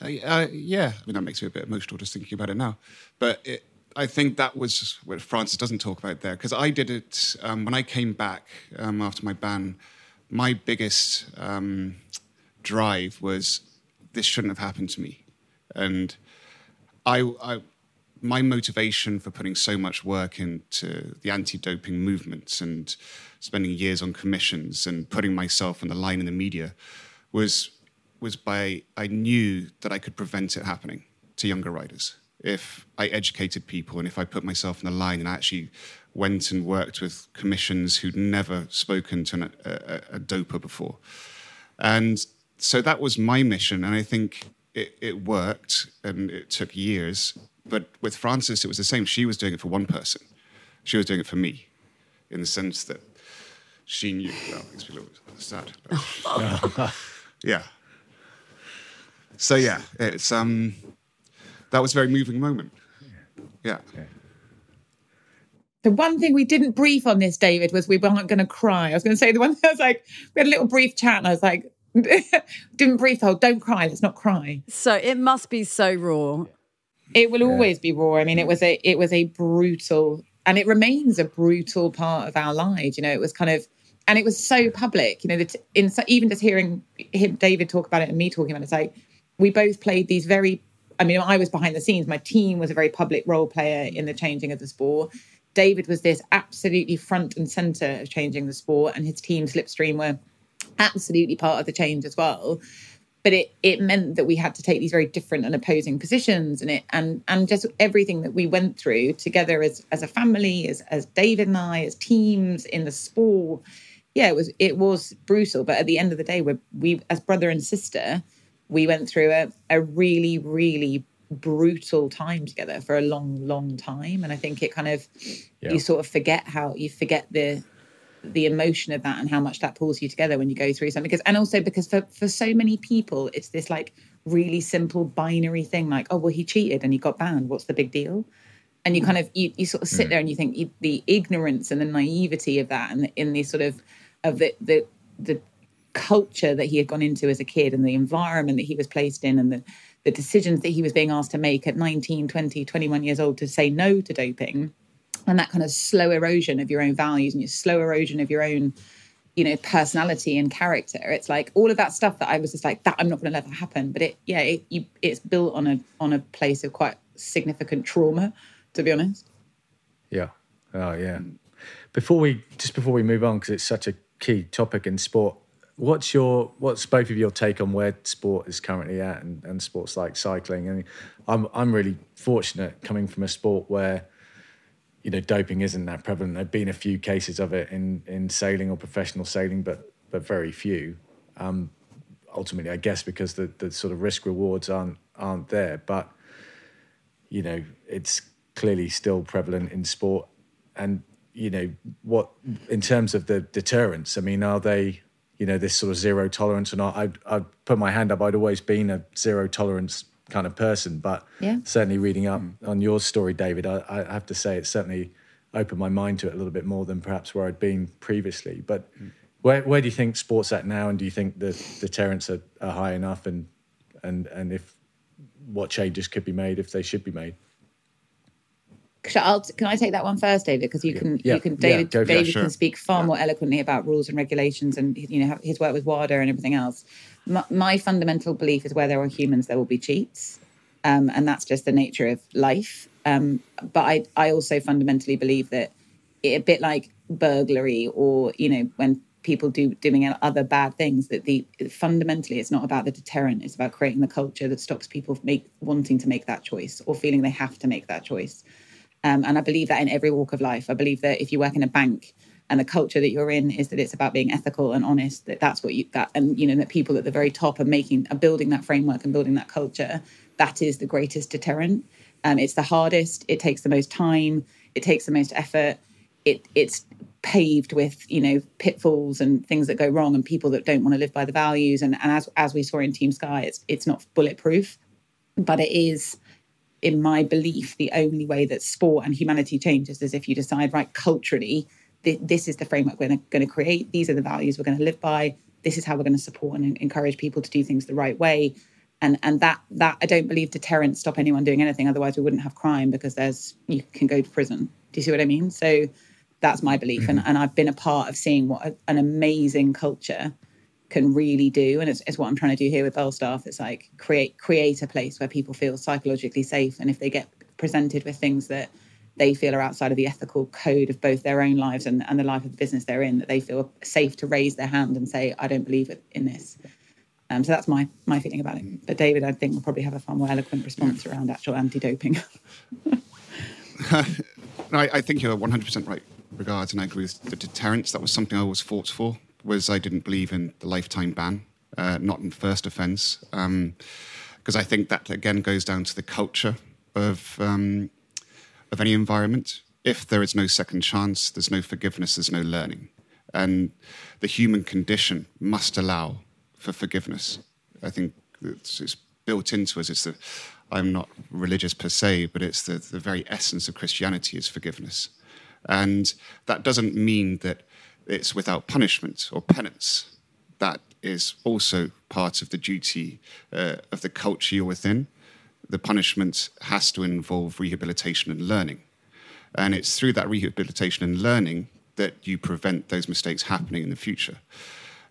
Uh, uh, yeah, I mean that makes me a bit emotional just thinking about it now. But it, I think that was what Frances doesn't talk about there because I did it um, when I came back um, after my ban. My biggest um, drive was this shouldn't have happened to me, and I, I, my motivation for putting so much work into the anti-doping movements and spending years on commissions and putting myself on the line in the media was was by I knew that I could prevent it happening to younger riders. If I educated people and if I put myself in the line and I actually went and worked with commissions who'd never spoken to an, a, a, doper before. And so that was my mission. And I think it, it worked and it took years. But with Frances, it was the same. She was doing it for one person, she was doing it for me in the sense that she knew. Well, it makes me a little sad. yeah. So yeah, it's um, that was a very moving moment. Yeah. yeah. The one thing we didn't brief on this, David, was we weren't going to cry. I was going to say the one that was like, we had a little brief chat, and I was like, [laughs] didn't brief the whole, don't cry, let's not cry. So it must be so raw. It will yeah. always be raw. I mean, it was a it was a brutal and it remains a brutal part of our lives. You know, it was kind of and it was so public. You know, that in even just hearing him, David talk about it and me talking about it, it's like we both played these very. I mean, I was behind the scenes. My team was a very public role player in the changing of the sport. David was this absolutely front and center of changing the sport, and his team Slipstream were absolutely part of the change as well. But it it meant that we had to take these very different and opposing positions, and it and and just everything that we went through together as as a family, as as David and I, as teams in the sport. Yeah, it was it was brutal, but at the end of the day, we we as brother and sister, we went through a, a really really brutal time together for a long long time. And i think it kind of yeah. you sort of forget how you forget the the emotion of that and how much that pulls you together when you go through something. Because and also because for for so many people it's this like really simple binary thing like oh well he cheated and he got banned. What's the big deal? And you kind of you, you sort of sit mm. there and you think you, the ignorance and the naivety of that and in the sort of of the the the culture that he had gone into as a kid and the environment that he was placed in and the the decisions that he was being asked to make at 19, 20, 21 years old to say no to doping and that kind of slow erosion of your own values and your slow erosion of your own you know personality and character. It's like all of that stuff that i was just like that i'm not going to let that happen. But it yeah it, you, it's built on a on a place of quite significant trauma to be honest. Yeah. Oh yeah. Before we just before we move on because it's such a key topic in sport What's your what's both of your take on where sport is currently at and, and sports like cycling? Mean, I'm I'm really fortunate coming from a sport where you know doping isn't that prevalent. There've been a few cases of it in in sailing or professional sailing, but but very few. Um, ultimately, I guess because the the sort of risk rewards aren't aren't there. But you know, it's clearly still prevalent in sport. And you know what in terms of the deterrence? I mean, are they you know this sort of zero tolerance or not. I'd, I'd put my hand up. I'd always been a zero tolerance kind of person, but yeah. certainly reading up on your story, David, I, I, have to say it certainly opened my mind to it a little bit more than perhaps where I'd been previously. But where where do you think sports at now, and do you think the deterrents are, are high enough, and and and if what changes could be made if they should be made? I'll, can I take that one first, David? Because you can, yeah. you can, David, yeah, David sure. can speak far yeah. more eloquently about rules and regulations, and you know his work with WADA and everything else. My, my fundamental belief is where there are humans, there will be cheats, um, and that's just the nature of life. Um, but I, I also fundamentally believe that it, a bit like burglary, or you know, when people do doing other bad things, that the fundamentally it's not about the deterrent; it's about creating the culture that stops people make wanting to make that choice or feeling they have to make that choice. Um, and I believe that in every walk of life. I believe that if you work in a bank and the culture that you're in is that it's about being ethical and honest, that that's what you that and you know that people at the very top are making are building that framework and building that culture. That is the greatest deterrent. Um, it's the hardest. It takes the most time. It takes the most effort. It it's paved with you know pitfalls and things that go wrong and people that don't want to live by the values. And, and as as we saw in Team Sky, it's it's not bulletproof, but it is in my belief, the only way that sport and humanity changes is if you decide, right, culturally, th- this is the framework we're going to create. These are the values we're going to live by. This is how we're going to support and encourage people to do things the right way. And and that that I don't believe deterrents stop anyone doing anything. Otherwise, we wouldn't have crime because there's you can go to prison. Do you see what I mean? So that's my belief, mm-hmm. and and I've been a part of seeing what a, an amazing culture can really do and it's, it's, what i'm trying to do here with Belstaff it's like create create a place where people feel psychologically safe and if they get presented with things that they feel are outside of the ethical code of both their own lives and, and the life of the business they're in that they feel safe to raise their hand and say i don't believe in this Um, so that's my my feeling about it. But David, I think, will probably have a far more eloquent response around actual anti-doping. [laughs] [laughs] I, I, think you're 100% right regards, and I agree with the deterrence. That was something I always fought for. Was I didn't believe in the lifetime ban, uh, not in first offence, because um, I think that again goes down to the culture of um, of any environment. If there is no second chance, there's no forgiveness, there's no learning, and the human condition must allow for forgiveness. I think it's, it's built into us. It's the I'm not religious per se, but it's the, the very essence of Christianity is forgiveness. And that doesn't mean that it's without punishment or penance. That is also part of the duty uh, of the culture you're within. The punishment has to involve rehabilitation and learning. And it's through that rehabilitation and learning that you prevent those mistakes happening in the future.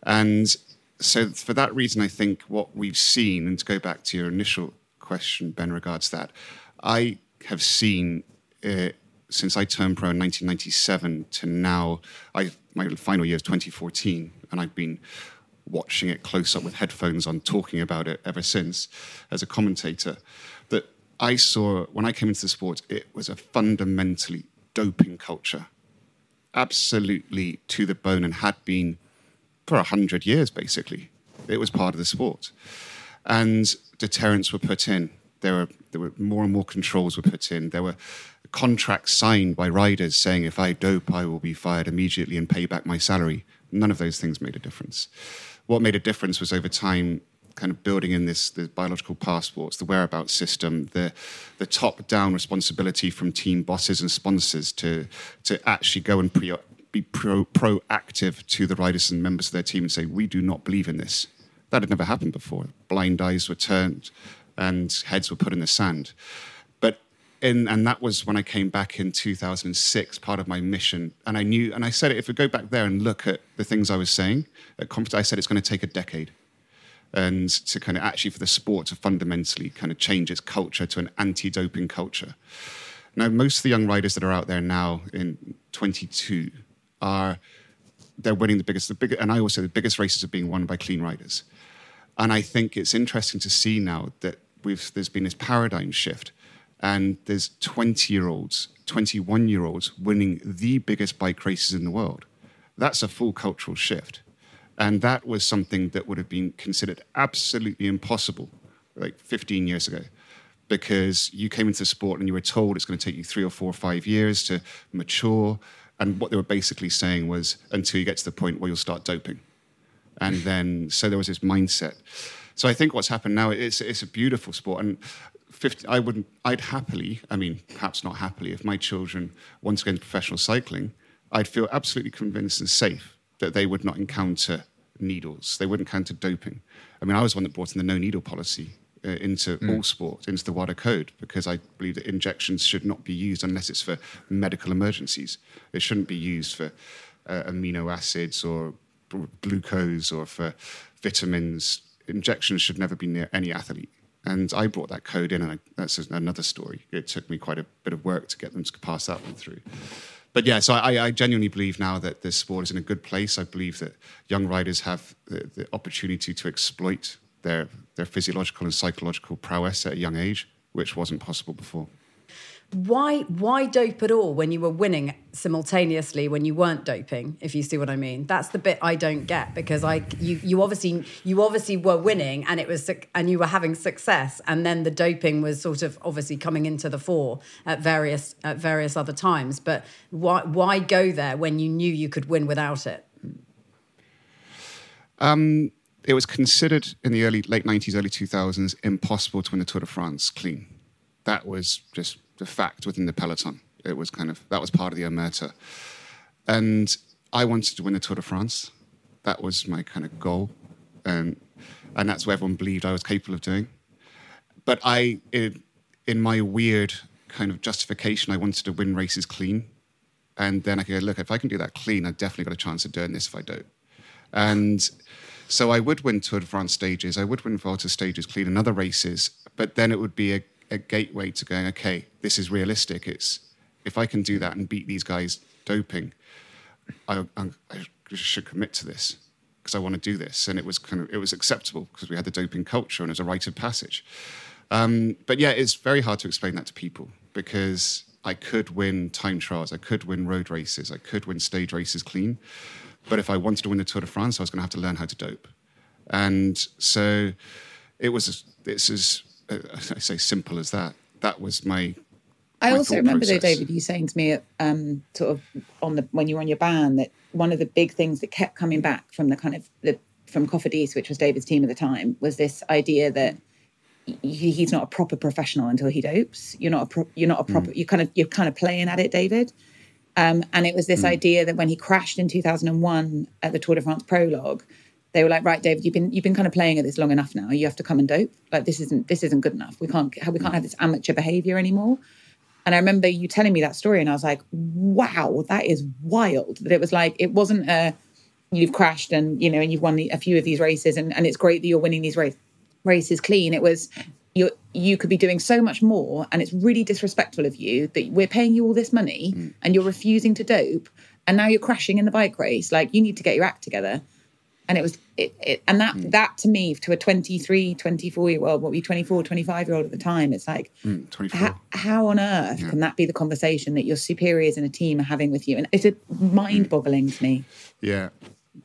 And so, for that reason, I think what we've seen, and to go back to your initial question, Ben, regards that, I have seen uh, since I turned pro in 1997 to now, I, my final year is 2014, and I've been watching it close up with headphones on, talking about it ever since as a commentator. That I saw when I came into the sport, it was a fundamentally doping culture, absolutely to the bone, and had been for a hundred years basically. It was part of the sport, and deterrents were put in. There were there were more and more controls were put in. There were contracts signed by riders saying if I dope, I will be fired immediately and pay back my salary. None of those things made a difference. What made a difference was over time, kind of building in this the biological passports, the whereabouts system, the the top down responsibility from team bosses and sponsors to to actually go and pre, be pro, proactive to the riders and members of their team and say we do not believe in this. That had never happened before. Blind eyes were turned and heads were put in the sand in, and that was when I came back in 2006, part of my mission. And I knew, and I said if we go back there and look at the things I was saying at conference, I said it's going to take a decade. And to kind of actually for the sport to fundamentally kind of change its culture to an anti doping culture. Now, most of the young riders that are out there now in 22 are, they're winning the biggest, the big, and I say the biggest races are being won by clean riders. And I think it's interesting to see now that we've, there's been this paradigm shift and there's 20 year olds, 21 year olds winning the biggest bike races in the world. That's a full cultural shift. And that was something that would have been considered absolutely impossible like 15 years ago because you came into the sport and you were told it's going to take you three or four or five years to mature. And what they were basically saying was until you get to the point where you'll start doping. And then, so there was this mindset. So I think what's happened now, it's, it's a beautiful sport. And 50, I wouldn't, I'd happily, I mean, perhaps not happily, if my children once again professional cycling, I'd feel absolutely convinced and safe that they would not encounter needles. They wouldn't encounter doping. I mean, I was one that brought in the no needle policy uh, into mm. all sport, into the WADA code, because I believe that injections should not be used unless it's for medical emergencies. It shouldn't be used for uh, amino acids or glucose or for vitamins. Injections should never be near any athlete. And I brought that code in, and I, that's another story. It took me quite a bit of work to get them to pass that one through. But yeah, so I, I genuinely believe now that this sport is in a good place. I believe that young riders have the, the opportunity to exploit their, their physiological and psychological prowess at a young age, which wasn't possible before why why dope at all when you were winning simultaneously when you weren't doping if you see what i mean? That's the bit i don't get because i you you obviously you obviously were winning and it was and you were having success and then the doping was sort of obviously coming into the fore at various at various other times. But why why go there when you knew you could win without it? Um it was considered in the early late 90s early 2000s impossible to win the tour de france clean. That was just the fact within the peloton. It was kind of that was part of the omerta, and I wanted to win the Tour de France. That was my kind of goal, and and that's what everyone believed I was capable of doing. But I, in, in my weird kind of justification, I wanted to win races clean, and then I could go, look, if I can do that clean, I've definitely got a chance of doing this if I don't. And so I would win Tour de France stages, I would win Vuelta stages clean and other races, but then it would be a a gateway to going, okay, this is realistic. It's if I can do that and beat these guys doping, I, I, I should commit to this because I want to do this, and it was kind of it was acceptable because we had the doping culture and it was a rite of passage. Um, but yeah, it's very hard to explain that to people because I could win time trials, I could win road races, I could win stage races clean. But if I wanted to win the Tour de France, I was going to have to learn how to dope. And so it was, it's as, uh, I say, simple as that. That was my. I my also remember though. David, you saying to me, um, sort of on the when you were on your band, that one of the big things that kept coming back from the kind of the from Cofidis, which was David's team at the time, was this idea that he, he's not a proper professional until he dopes. You're not a pro, you're not a proper. You kind of you're kind of playing at it, David. Um, and it was this idea that when he crashed in 2001 at the Tour de France prologue, they were like, "Right, David, you've been you've been kind of playing at this long enough now. You have to come and dope. Like this isn't this isn't good enough. We can't we can't have this amateur behavior anymore." And I remember you telling me that story, and I was like, "Wow, that is wild." That it was like it wasn't a you've crashed and you know and you've won a few of these races, and, and it's great that you're winning these race, races clean. It was you you could be doing so much more, and it's really disrespectful of you that we're paying you all this money mm. and you're refusing to dope, and now you're crashing in the bike race. Like you need to get your act together. And it was it, it and that that to me to a 23 24 year old what were you 24 25 year old at the time it's like Mm, 24. how, how on earth can that be the conversation that your superiors in a team are having with you? And it's a mind boggling to me. Yeah,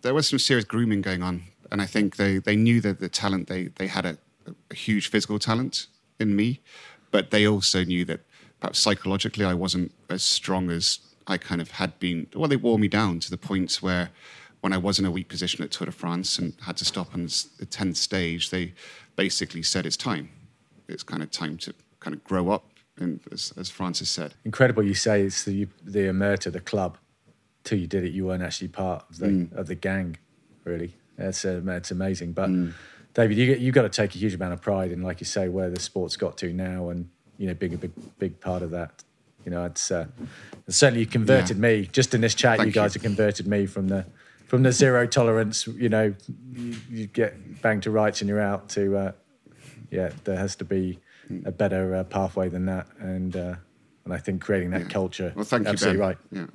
there was some serious grooming going on, and I think they they knew that the talent they they had a, a huge physical talent in me, but they also knew that perhaps psychologically I wasn't as strong as I kind of had been. Well, they wore me down to the point where when I was in a weak position at Tour de France and had to stop on the tenth stage, they basically said it's time. It's kind of time to kind of grow up, and as, as Frances said. Incredible you say it's the, the omerta, the club. Till you did it, you weren't actually part of the, Mm. of the gang, really. That's, uh, that's amazing. But David, you, you've got to take a huge amount of pride in, like you say, where the sport's got to now and, you know, being a big, big part of that. You know, it's uh, certainly you converted Yeah. me. Just in this chat, Thank you guys you. have converted me from the from the zero tolerance, you know, you, you get banged to rights and you're out to, uh, yeah, there has to be a better uh, pathway than that. And uh, and I think creating that culture, Well, thank you, absolutely Ben. right. Yeah.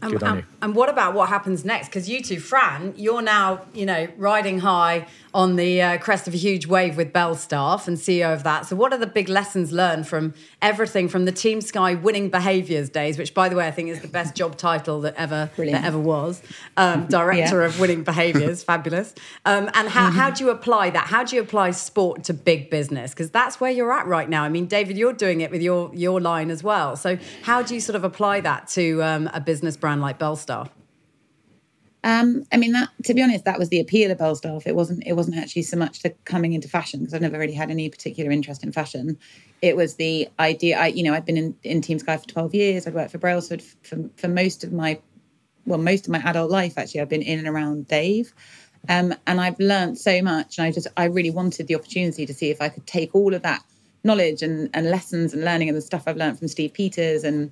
And, Good on and- you. and what about what happens next? Because you two, Fran, you're now, you know, riding high on the uh, crest of a huge wave with Belstaff and CEO of that. So, what are the big lessons learned from everything from the Team Sky winning behaviours days, which, by the way, I think is the best job title that ever Brilliant. that ever was, um, director Yeah. of winning behaviours, [laughs] fabulous. Um, and how how do you apply that? How do you apply sport to big business? Because that's where you're at right now. I mean, David, you're doing it with your your line as well. So, how do you sort of apply that to um, a business brand like Belstaff? Um, I mean, that to be honest, that was the appeal of Belstaff. It wasn't. It wasn't actually so much the coming into fashion because I've never really had any particular interest in fashion. It was the idea. I, you know, I'd been in, in Team Sky for twelve years. I'd worked for Brailsford for for most of my, well, most of my adult life. Actually, I've been in and around Dave, um, and I've learned so much. And I just, I really wanted the opportunity to see if I could take all of that knowledge and and lessons and learning and the stuff I've learned from Steve Peters and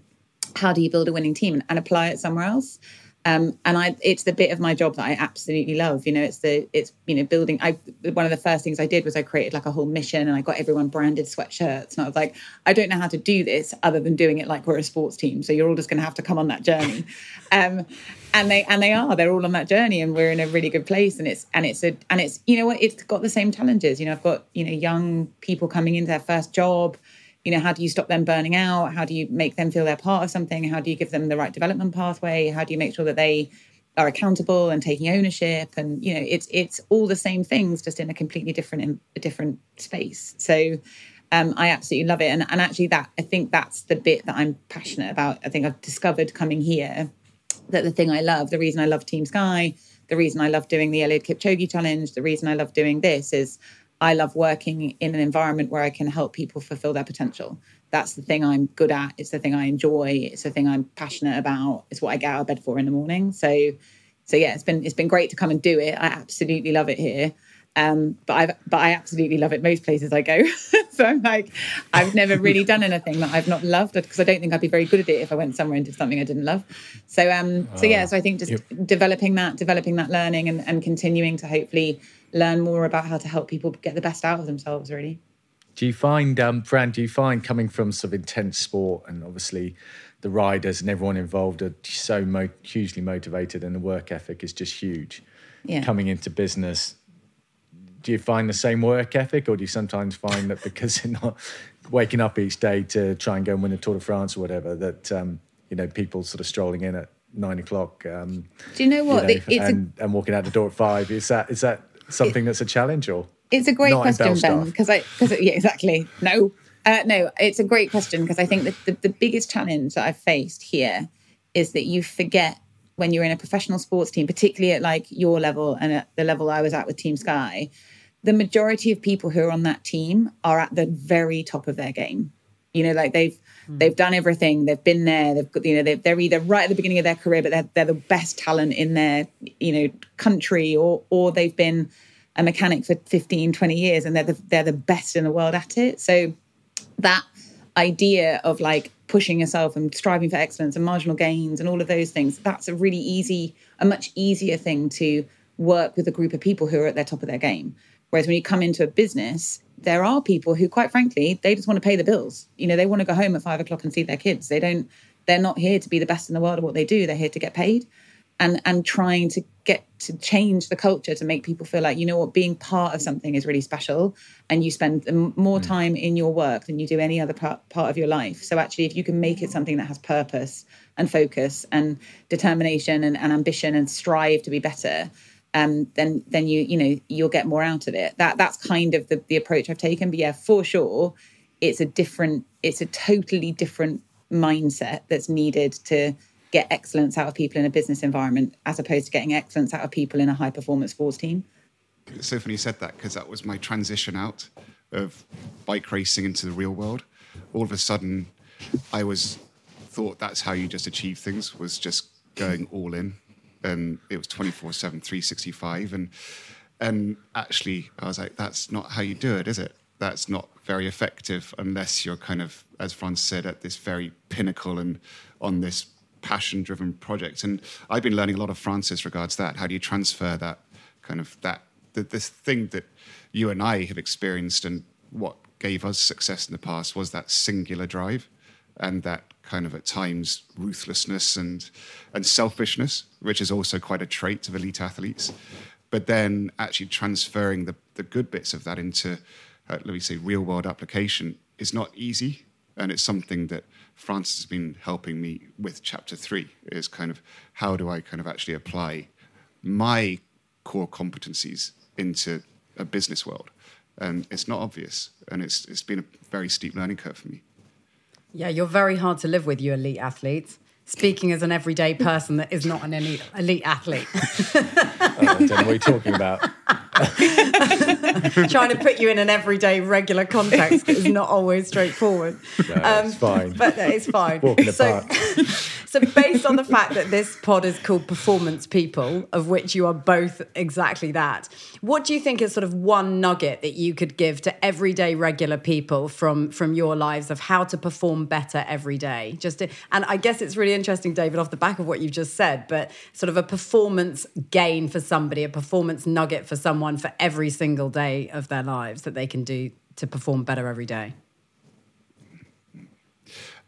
how do you build a winning team and, and apply it somewhere else. Um, and I, it's the bit of my job that I absolutely love. You know, it's the, it's you know, building. I one of the first things I did was I created like a whole mission, and I got everyone branded sweatshirts. And I was like, I don't know how to do this other than doing it like we're a sports team. So you're all just going to have to come on that journey. [laughs] um, and they and they are. They're all on that journey, and we're in a really good place. And it's and it's a and it's you know what? It's got the same challenges. You know, I've got you know young people coming into their first job you know how do you stop them burning out? How do you make them feel they're part of something? How do you give them the right development pathway? How do you make sure that they are accountable and taking ownership? And you know it's it's all the same things just in a completely different in a different space. So um, I absolutely love it. And, and actually that I think that's the bit that I'm passionate about. I think I've discovered coming here that the thing I love, the reason I love Team Sky, the reason I love doing the Eliud Kipchoge challenge, the reason I love doing this is I love working in an environment where I can help people fulfill their potential. That's the thing I'm good at. It's the thing I enjoy. It's the thing I'm passionate about. It's what I get out of bed for in the morning. So, so yeah, it's been it's been great to come and do it. I absolutely love it here. Um, but I but I absolutely love it most places I go. [laughs] so I'm like, I've never really done anything that I've not loved because I don't think I'd be very good at it if I went somewhere and did something I didn't love. So um, so yeah, so I think just developing that, developing that learning, and, and continuing to hopefully learn more about how to help people get the best out of themselves. Really. Do you find, um, Fran, do you find coming from sort of intense sport and obviously the riders and everyone involved are so mo- hugely motivated and the work ethic is just huge? Yeah. coming into business, do you find the same work ethic, or do you sometimes find that because [laughs] you're not waking up each day to try and go and win a Tour de France or whatever, that um, you know people sort of strolling in at nine o'clock? Um, Do you know what? you know, It's a- and, and walking out the door at five. Is that is that something that's a challenge or? It's a great question, Ben, because I because yeah, exactly. No, uh, no, it's a great question because I think that the, the biggest challenge that I've faced here is that you forget when you're in a professional sports team, particularly at like your level and at the level I was at with Team Sky, the majority of people who are on that team are at the very top of their game. You know, like they've Hmm. they've done everything, they've been there, they've got you know they're, they're either right at the beginning of their career, but they're they're the best talent in their you know country, or or they've been a mechanic for 15, 20 years, and they're the they're the best in the world at it. So that idea of like pushing yourself and striving for excellence and marginal gains and all of those things that's a really easy a much easier thing to work with a group of people who are at their top of their game whereas when you come into a business there are people who quite frankly they just want to pay the bills. You know they want to go home at five o'clock and see their kids. They don't they're not here to be the best in the world at what they do. They're here to get paid and and trying to get to change the culture to make people feel like you know what being part of something is really special and you spend more mm. time in your work than you do any other part, part of your life. So actually if you can make it something that has purpose and focus and determination and, and ambition and strive to be better um, then then you you know you'll get more out of it that that's kind of the, the approach i've taken but yeah for sure it's a different it's a totally different mindset that's needed to get excellence out of people in a business environment as opposed to getting excellence out of people in a high performance sports team. It's so funny you said that because that was my transition out of bike racing into the real world. All of a sudden, I was thought that's how you just achieve things was just going all in, and it was 24 7 365 and and actually i was like that's not how you do it is it? That's not very effective unless you're kind of as franz said at this very pinnacle and on this passion driven project. And i've been learning a lot of Frances regards that how do you transfer that kind of that this thing that you and i have experienced and what gave us success in the past was that singular drive and that kind of at times ruthlessness and and selfishness, which is also quite a trait of elite athletes. But then actually transferring the, the good bits of that into, uh, let me say, real world application is not easy. And it's something that Frances has been helping me with chapter three is kind of how do I kind of actually apply my core competencies into a business world. And it's not obvious. And it's, it's been a very steep learning curve for me. Yeah, you're very hard to live with, you elite athletes. Speaking as an everyday person that is not an elite, elite athlete. [laughs] Oh, what you're talking about. [laughs] Trying to put you in an everyday, regular context is not always straightforward. [laughs] Um, it's fine. But it's fine. So, [laughs] so, based on the fact that this pod is called Performance People, of which you are both exactly that, what do you think is sort of one nugget that you could give to everyday, regular people from from your lives of how to perform better every day? Just to, and I guess it's really interesting, David, off the back of what you've just said, but sort of a performance gain for somebody, a performance nugget for someone for every single day of their lives that they can do to perform better every day.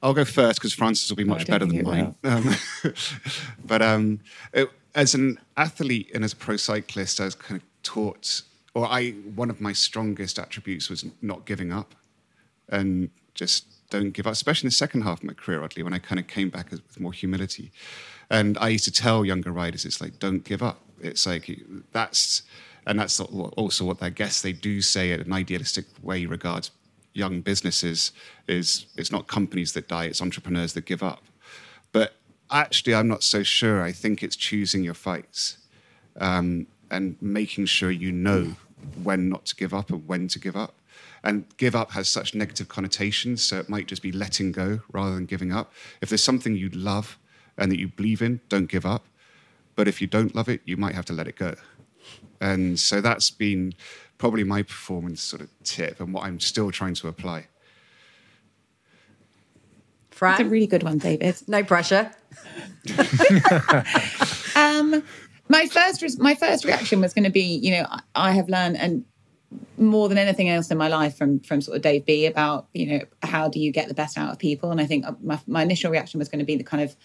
I'll go first because Frances will be much I better than mine. Um, [laughs] but um, it- as an athlete and as a pro cyclist, I was kind of taught, or I one of my strongest attributes was not giving up, and just don't give up. Especially in the second half of my career, oddly, when I kind of came back with more humility, and I used to tell younger riders, it's like don't give up. It's like that's, and that's also what I guess they do say in an idealistic way regards young businesses is it's not companies that die, it's entrepreneurs that give up. But actually, I'm not so sure. I think it's choosing your fights um, and making sure you know when not to give up and when to give up. And give up has such negative connotations, so it might just be letting go rather than giving up. If there's something you love and that you believe in, don't give up. But if you don't love it, you might have to let it go. And so that's been probably my performance sort of tip and what I'm still trying to apply. Fran, That's a really good one, David. no pressure. [laughs] Um, my first res- my first reaction was going to be, you know, I, I have learned and more than anything else in my life from from sort of Dave B about, you know, how do you get the best out of people? And I think uh, my, my initial reaction was going to be the kind of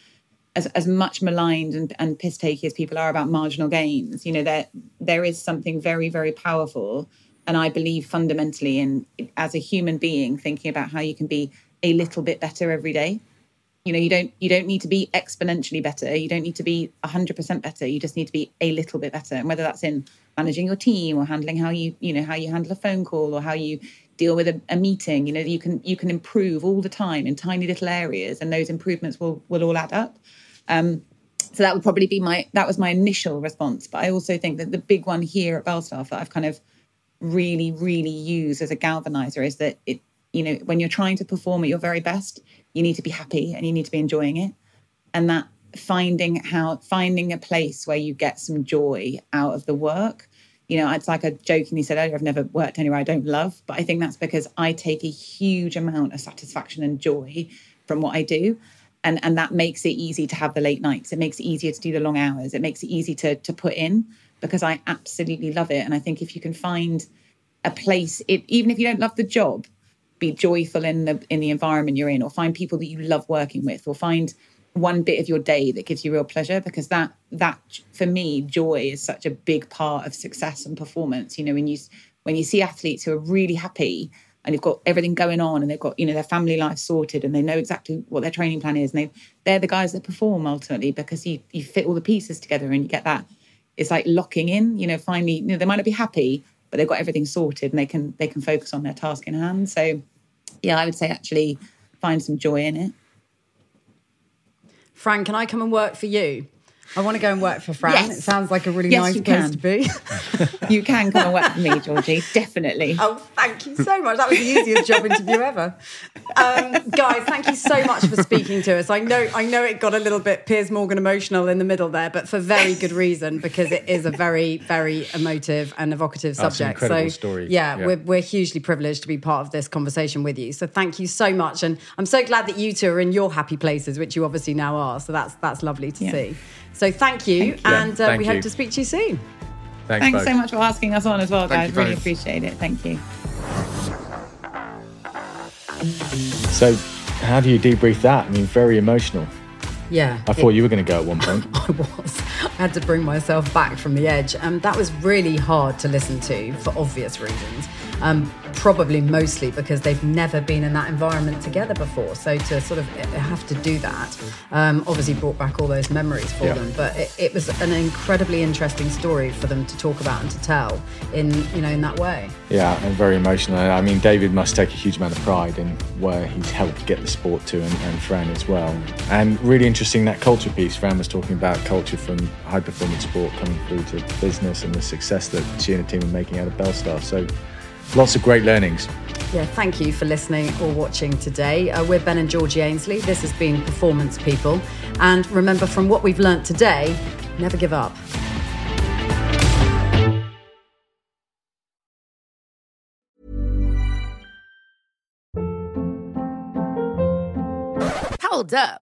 as, as much maligned and, and piss takey as people are about marginal gains, you know, there there is something very, very powerful. And I believe fundamentally in as a human being, thinking about how you can be a little bit better every day. You know, you don't you don't need to be exponentially better. You don't need to be hundred percent better. You just need to be a little bit better. And whether that's in managing your team or handling how you, you know, how you handle a phone call or how you deal with a, a, meeting you know you can you can improve all the time in tiny little areas and those improvements will will all add up um, so that would probably be my that was my initial response. But i also think that the big one here at Belstaff that i've kind of really really used as a galvanizer is that it you know when you're trying to perform at your very best you need to be happy and you need to be enjoying it. And that finding how finding a place where you get some joy out of the work. You know, it's like I jokingly said earlier, I've never worked anywhere I don't love, but I think that's because I take a huge amount of satisfaction and joy from what I do. And, and that makes it easy to have the late nights. It makes it easier to do the long hours. It makes it easy to, to put in because I absolutely love it. And I think if you can find a place, it, even if you don't love the job, be joyful in the in the environment you're in, or find people that you love working with, or find one bit of your day that gives you real pleasure because that that for me joy is such a big part of success and performance you know when you when you see athletes who are really happy and they've got everything going on and they've got you know their family life sorted and they know exactly what their training plan is and they they're the guys that perform ultimately because you you fit all the pieces together and you get that it's like locking in you know finally you know they might not be happy but they've got everything sorted and they can they can focus on their task in hand so yeah i would say actually find some joy in it frank can I come and work for you? I want to go and work for Fran. Yes. It sounds like a really yes, nice place to be. [laughs] you can come and work for me, Georgie. Definitely. Oh, thank you so much. That was the easiest job interview ever. Um, guys, thank you so much for speaking to us. I know, I know, it got a little bit Piers Morgan emotional in the middle there, but for very good reason because it is a very, very emotive and evocative subject. so, story. Yeah, yeah, We're, we're hugely privileged to be part of this conversation with you. So, thank you so much, and I'm so glad that you two are in your happy places, which you obviously now are. So that's that's lovely to yeah. see. So thank you, thank you. and uh, we you. hope to speak to you soon. Thanks, Thanks so much for asking us on as well, guys. Really both. appreciate it. Thank you. So, how do you debrief that? I mean, very emotional. Yeah. I thought it, you were going to go at one point. [laughs] I was. I had to bring myself back from the edge. And that was really hard to listen to for obvious reasons. Um, probably mostly because they've never been in that environment together before. So to sort of have to do that um, obviously brought back all those memories for yeah. them. But it, it, was an incredibly interesting story for them to talk about and to tell in you know in that way. Yeah, and very emotional. I mean, David must take a huge amount of pride in where he's helped get the sport to, and, and Fran as well. And really interesting that culture piece. Fran was talking about culture from high performance sport coming through to business and the success that she and the team are making out of Belstaff. So Lots of great learnings. Yeah, thank you for listening or watching today. Uh, we're Ben and Georgie Ainslie. This has been Performance People. And remember, from what we've learnt today, never give up. Hold up.